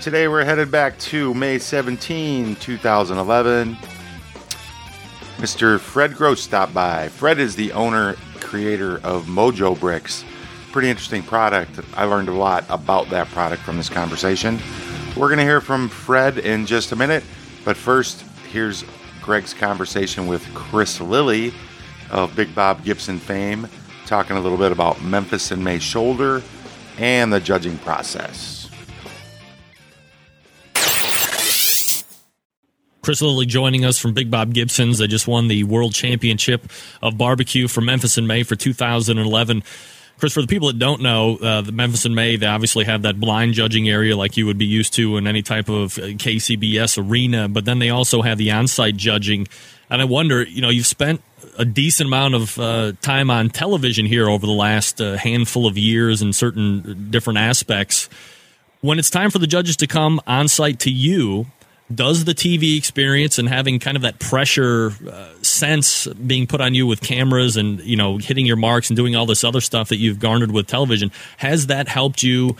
Today we're headed back to May 17, 2011. Mr. Fred Grosse stopped by. Fred is the owner, creator of Mojo Bricks. Pretty interesting product. I learned a lot about that product from this conversation. We're going to hear from Fred in just a minute, but first, here's Greg's conversation with Chris Lilly of Big Bob Gibson fame, talking a little bit about Memphis in May shoulder and the judging process. Chris Lilly joining us from Big Bob Gibson's. They just won the World Championship of Barbecue for Memphis in May for 2011. Chris, for the people that don't know, uh, the Memphis in May, they obviously have that blind judging area like you would be used to in any type of uh, KCBS arena, but then they also have the on site judging. And I wonder, you know, you've spent a decent amount of uh, time on television here over the last uh, handful of years in certain different aspects. When it's time for the judges to come on site to you, does the TV experience and having kind of that pressure uh, sense being put on you with cameras and you know hitting your marks and doing all this other stuff that you've garnered with television has that helped you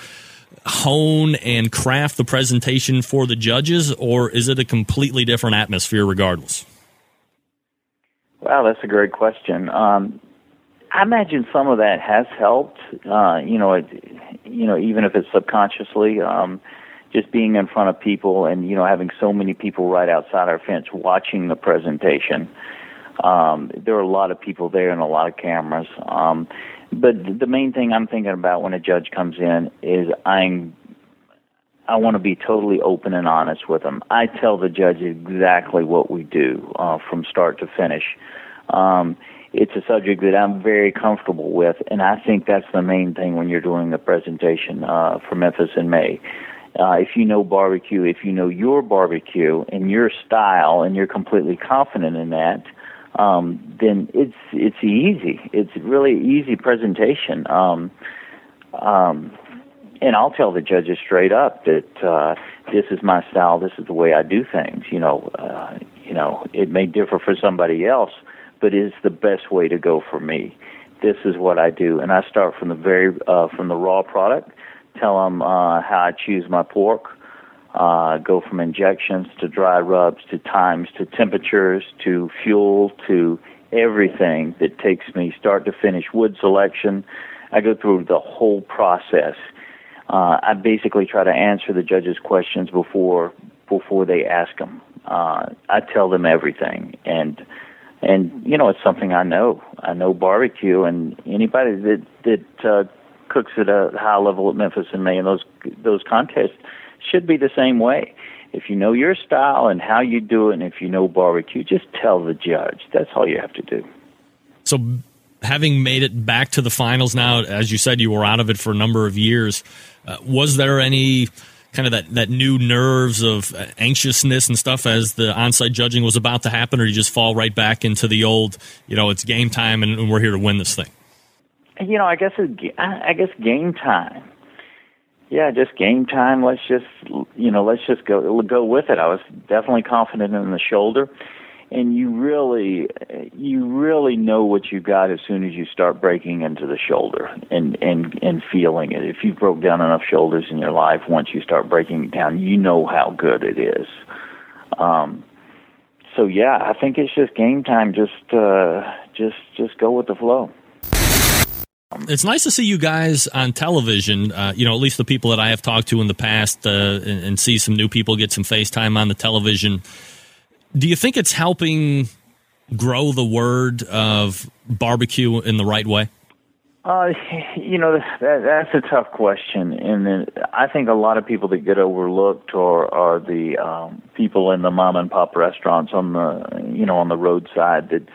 hone and craft the presentation for the judges or is it a completely different atmosphere regardless Wow, that's a great question. Um, I imagine some of that has helped. Uh, you know, it, you know, even if it's subconsciously. Um, just being in front of people and you know having so many people right outside our fence watching the presentation. Um, there are a lot of people there and a lot of cameras. Um, but the main thing I'm thinking about when a judge comes in is I'm I want to be totally open and honest with them. I tell the judge exactly what we do uh, from start to finish. Um, it's a subject that I'm very comfortable with, and I think that's the main thing when you're doing a presentation uh, for Memphis in May. Uh, if you know barbecue, if you know your barbecue and your style, and you're completely confident in that, um, then it's it's easy. It's really easy presentation. Um, um, and I'll tell the judges straight up that uh, this is my style. This is the way I do things. You know, uh, you know, it may differ for somebody else, but it's the best way to go for me. This is what I do, and I start from the very uh, from the raw product tell them uh, how I choose my pork, uh, go from injections to dry rubs to times to temperatures to fuel to everything that takes me start to finish wood selection. I go through the whole process. Uh, I basically try to answer the judges' questions before before they ask them. Uh, I tell them everything, and and you know it's something I know. I know barbecue, and anybody that that uh, cooks at a high level at Memphis in May, and those those contests should be the same way. If you know your style and how you do it, and if you know barbecue, just tell the judge. That's all you have to do. So, having made it back to the finals now, as you said, you were out of it for a number of years. Uh, was there any kind of that, that new nerves of anxiousness and stuff as the on-site judging was about to happen, or you just fall right back into the old, you know, it's game time and, and we're here to win this thing? You know, I guess it, I guess game time. Yeah, just game time. Let's just you know, let's just go go with it. I was definitely confident in the shoulder, and you really you really know what you got as soon as you start breaking into the shoulder and and and feeling it. If you've broke down enough shoulders in your life, once you start breaking it down, you know how good it is. Um, so yeah, I think it's just game time. Just uh, just just go with the flow. It's nice to see you guys on television. Uh, you know, at least the people that I have talked to in the past, uh, and, and, see some new people get some FaceTime on the television. Do you think it's helping grow the word of barbecue in the right way? Uh, you know, that, that's a tough question, and I think a lot of people that get overlooked are are the um, people in the mom and pop restaurants on the you know on the roadside that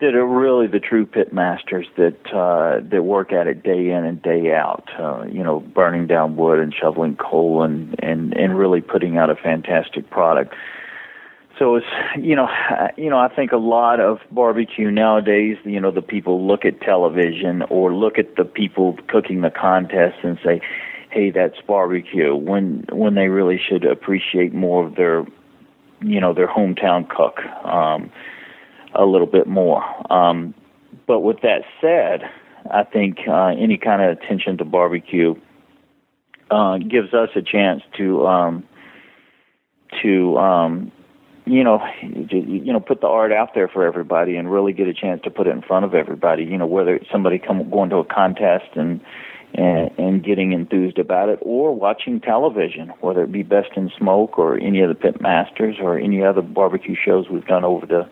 that are really the true pit masters that uh, that work at it day in and day out. Uh, you know, burning down wood and shoveling coal and and and really putting out a fantastic product. So it's you know you know I think a lot of barbecue nowadays you know the people look at television or look at the people cooking the contests and say hey that's barbecue when when they really should appreciate more of their you know their hometown cook um a little bit more um but with that said I think uh any kind of attention to barbecue uh gives us a chance to um to um you know, you know, put the art out there for everybody and really get a chance to put it in front of everybody. You know, whether it's somebody come going to a contest and and, and getting enthused about it, or watching television, whether it be Best in Smoke or any of the Pit Masters or any other barbecue shows we've done over the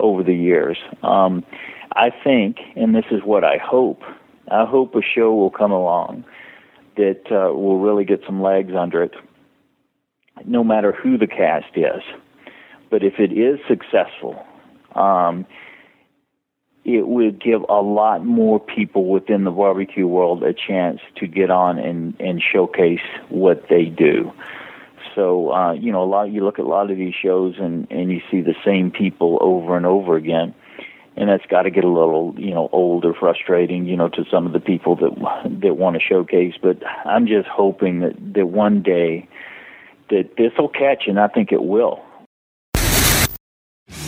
over the years. Um, I think, and this is what I hope, I hope a show will come along that uh, will really get some legs under it, no matter who the cast is but if it is successful, um, it would give a lot more people within the barbecue world a chance to get on and, and showcase what they do. So uh, you know, a lot you look at a lot of these shows and and you see the same people over and over again, and that's got to get a little you know old or frustrating, you know, to some of the people that that want to showcase. But I'm just hoping that that one day that this will catch, and I think it will.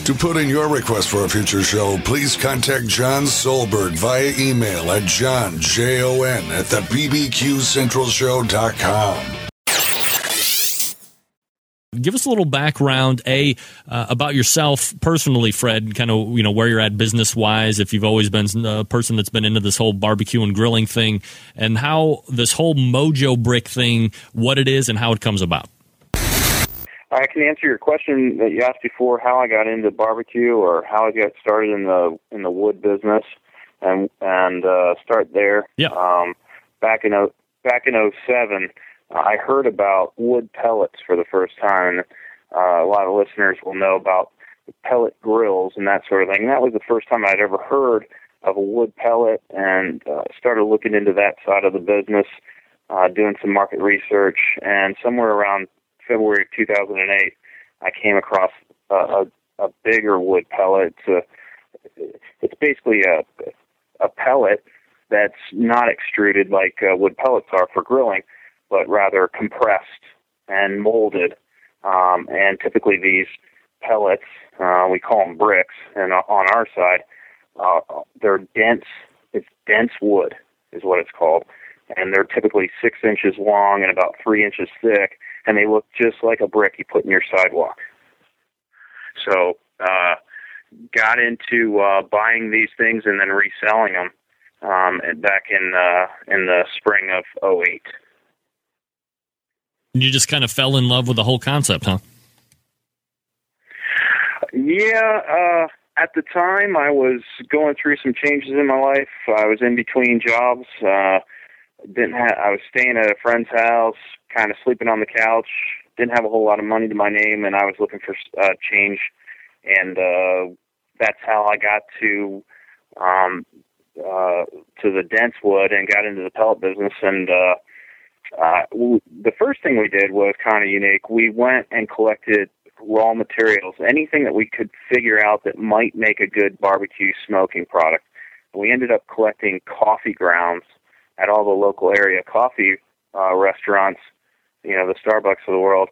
To put in your request for a future show, please contact Jon Solberg via email at jon, J-O-N, at the bbqcentralshow.com. Give us a little background, a uh, about yourself personally, Fred. Kind of, you know, where you're at business wise. If you've always been a person that's been into this whole barbecue and grilling thing, and how this whole Mojo Brick thing, what it is, and how it comes about. I can answer your question that you asked before, how I got into barbecue or how I got started in the in the wood business, and and uh, start there. Yeah. Um, back in back in '07, I heard about wood pellets for the first time. Uh, a lot of listeners will know about pellet grills and that sort of thing. And that was the first time I'd ever heard of a wood pellet, and uh, started looking into that side of the business, uh, doing some market research, and somewhere around February of 2008, I came across a, a, a bigger wood pellet. It's, a, it's basically a, a pellet that's not extruded like uh, wood pellets are for grilling, but rather compressed and molded. Um, and typically these pellets, uh, we call them bricks, and on our side, uh, they're dense. It's dense wood, is what it's called, and they're typically six inches long and about three inches thick and they look just like a brick you put in your sidewalk. So, uh, got into uh, buying these things and then reselling them um, back in uh, in the spring of 08. You just kind of fell in love with the whole concept, huh? Yeah, uh, at the time I was going through some changes in my life. I was in between jobs. Uh, didn't have. I was staying at a friend's house, kind of sleeping on the couch. Didn't have a whole lot of money to my name, and I was looking for uh, change. And uh, that's how I got to um, uh, to the dense wood and got into the pellet business. And uh, uh, the first thing we did was kind of unique. We went and collected raw materials, anything that we could figure out that might make a good barbecue smoking product. We ended up collecting coffee grounds at all the local area coffee uh, restaurants, you know, the Starbucks of the world.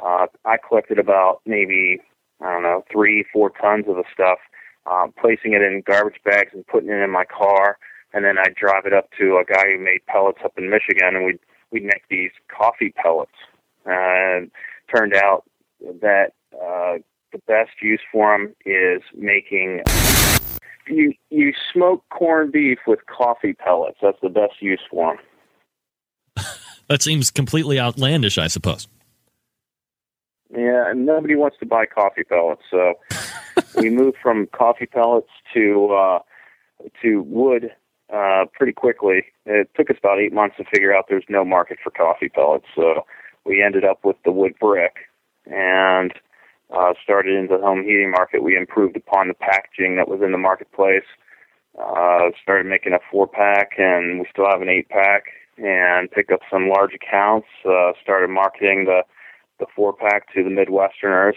Uh, I collected about maybe I don't know three, four tons of the stuff, um, placing it in garbage bags and putting it in my car, and then I'd drive it up to a guy who made pellets up in Michigan, and we'd we'd make these coffee pellets. And turned out that uh, the best use for them is making you you smoke corned beef with coffee pellets. That's the best use for them. that seems completely outlandish, I suppose. Yeah, and nobody wants to buy coffee pellets, so we moved from coffee pellets to uh, to wood uh, pretty quickly. It took us about eight months to figure out there's no market for coffee pellets, so we ended up with the wood brick, and uh, started into the home heating market, we improved upon the packaging that was in the marketplace. Uh, started making a four pack, and we still have an eight pack, and picked up some large accounts. Uh, started marketing the the four pack to the Midwesterners.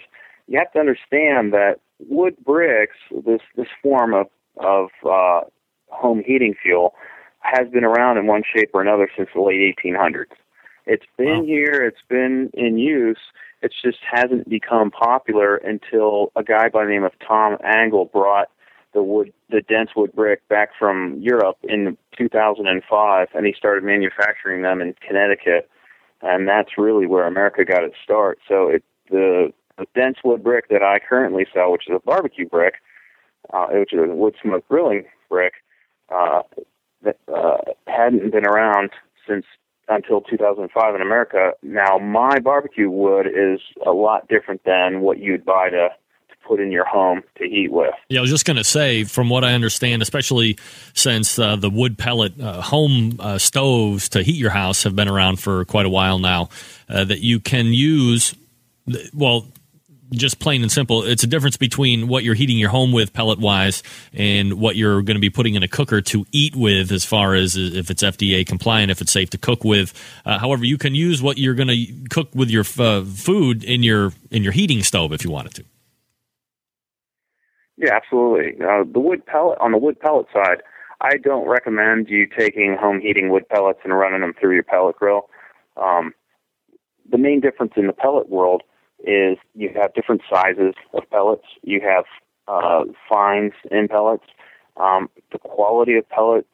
You have to understand that wood bricks, this this form of of uh, home heating fuel, has been around in one shape or another since the late 1800s. It's been wow. here, it's been in use. It just hasn't become popular until a guy by the name of Tom Angle brought the wood, the dense wood brick back from Europe in 2005, and he started manufacturing them in Connecticut, and that's really where America got its start. So it, the, the dense wood brick that I currently sell, which is a barbecue brick, uh, which is a wood smoke grilling brick, uh, that uh, hadn't been around since until 2005 in America. Now, my barbecue wood is a lot different than what you'd buy to put in your home to heat with. Yeah, I was just going to say, from what I understand, especially since uh, the wood pellet uh, home uh, stoves to heat your house have been around for quite a while now, uh, that you can use. Well, just plain and simple, it's a difference between what you're heating your home with pellet wise and what you're going to be putting in a cooker to eat with, as far as if it's FDA compliant, if it's safe to cook with. Uh, however, you can use what you're going to cook with your uh, food in your in your heating stove if you wanted to. Yeah, absolutely. Uh, the wood pellet on the wood pellet side, I don't recommend you taking home heating wood pellets and running them through your pellet grill. Um, the main difference in the pellet world is you have different sizes of pellets. You have uh, fines in pellets. Um, the quality of pellet,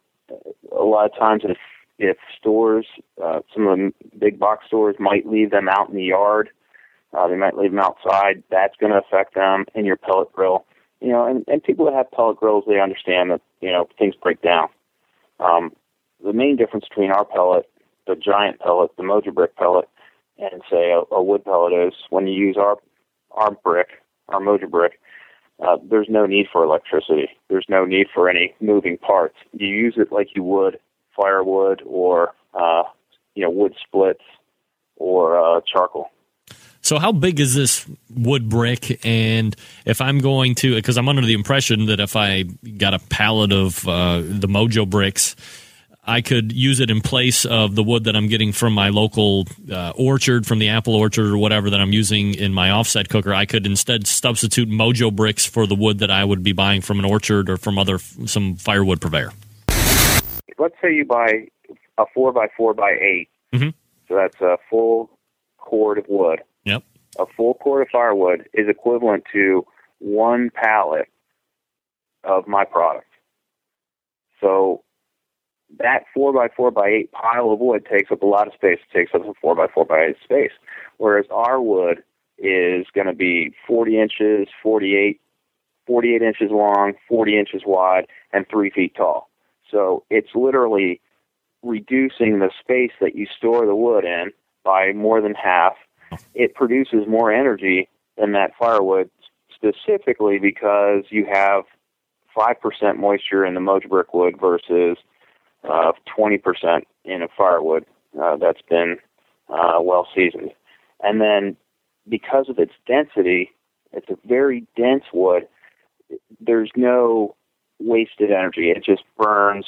a lot of times, if if stores, uh, some of the big box stores might leave them out in the yard, uh, they might leave them outside. That's going to affect them in your pellet grill. You know, and, and people that have pellet grills, they understand that you know things break down. Um, the main difference between our pellet, the giant pellet, the Mojo Brick pellet, and say a, a wood pellet is when you use our our brick, our Mojo brick, uh, there's no need for electricity. There's no need for any moving parts. You use it like you would firewood or uh, you know wood splits or uh, charcoal. So, how big is this wood brick? And if I'm going to, because I'm under the impression that if I got a pallet of uh, the Mojo bricks I could use it in place of the wood that I'm getting from my local uh, orchard, from the apple orchard or whatever that I'm using in my offset cooker. I could instead substitute Mojo bricks for the wood that I would be buying from an orchard or from other some firewood purveyor. Let's say you buy a four by four by 8 mm-hmm. so that's a full cord of wood. Yep. A full cord of firewood is equivalent to one pallet of my product. So that four by four by eight pile of wood takes up a lot of space. It takes up a four by four by eight space. Whereas our wood is going to be 40 inches, 48, 48 inches long, 40 inches wide, and three feet tall. So it's literally reducing the space that you store the wood in by more than half. It produces more energy than that firewood specifically because you have 5% moisture in the Mojo brick wood versus of 20% in a firewood uh, that's been uh, well seasoned. And then because of its density, it's a very dense wood. There's no wasted energy. It just burns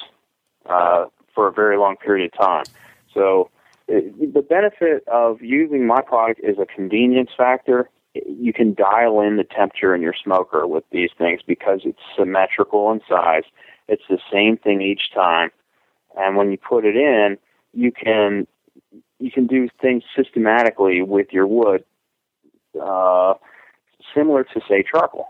uh, for a very long period of time. So it, the benefit of using my product is a convenience factor. You can dial in the temperature in your smoker with these things because it's symmetrical in size. It's the same thing each time and when you put it in, you can you can do things systematically with your wood, uh, similar to say charcoal.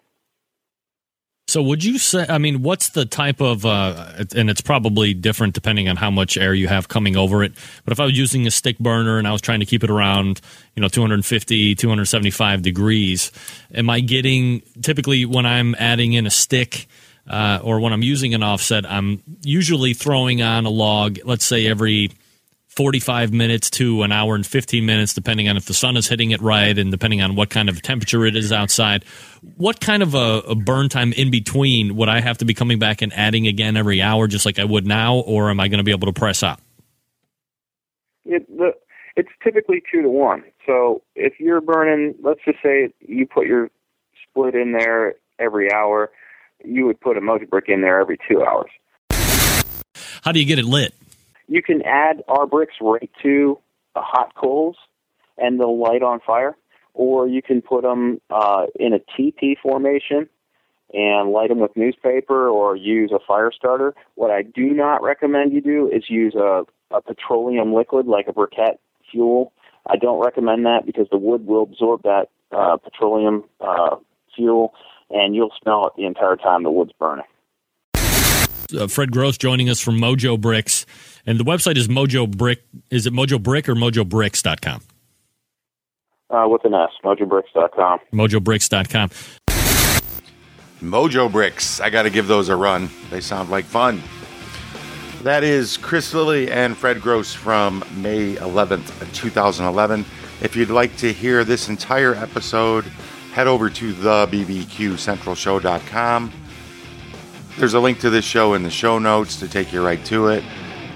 So, would you say? I mean, what's the type of? Uh, and it's probably different depending on how much air you have coming over it. But if I was using a stick burner and I was trying to keep it around, you know, 250, 275 degrees, am I getting typically when I'm adding in a stick? Uh, or when I'm using an offset, I'm usually throwing on a log, let's say every 45 minutes to an hour and 15 minutes, depending on if the sun is hitting it right and depending on what kind of temperature it is outside. What kind of a, a burn time in between would I have to be coming back and adding again every hour, just like I would now, or am I going to be able to press up? It, the, it's typically two to one. So if you're burning, let's just say you put your split in there every hour, you would put a mojo brick in there every two hours. How do you get it lit? You can add our bricks right to the hot coals, and they'll light on fire. Or you can put them uh, in a TP formation and light them with newspaper or use a fire starter. What I do not recommend you do is use a, a petroleum liquid like a briquette fuel. I don't recommend that because the wood will absorb that uh, petroleum uh, fuel and you'll smell it the entire time the wood's burning. Uh, Fred Grosse joining us from Mojo Bricks, and the website is Mojo Brick. Is it Mojo Brick or MojoBricks.com? Uh, with an S, MojoBricks.com. MojoBricks.com. Mojo Bricks.com. Mojo Bricks. I got to give those a run. They sound like fun. That is Chris Lilly and Fred Grosse from May 11th, 2011. If you'd like to hear this entire episode, head over to the bbqcentralshow.com. There's a link to this show in the show notes to take you right to it.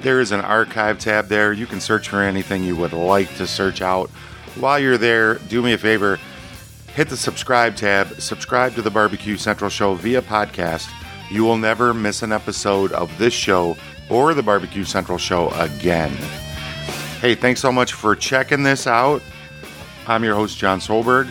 There is an archive tab there. You can search for anything you would like to search out. While you're there, do me a favor hit the subscribe tab, subscribe to the Barbecue Central Show via podcast. You will never miss an episode of this show or the Barbecue Central Show again. Hey, thanks so much for checking this out. I'm your host, Jon Solberg.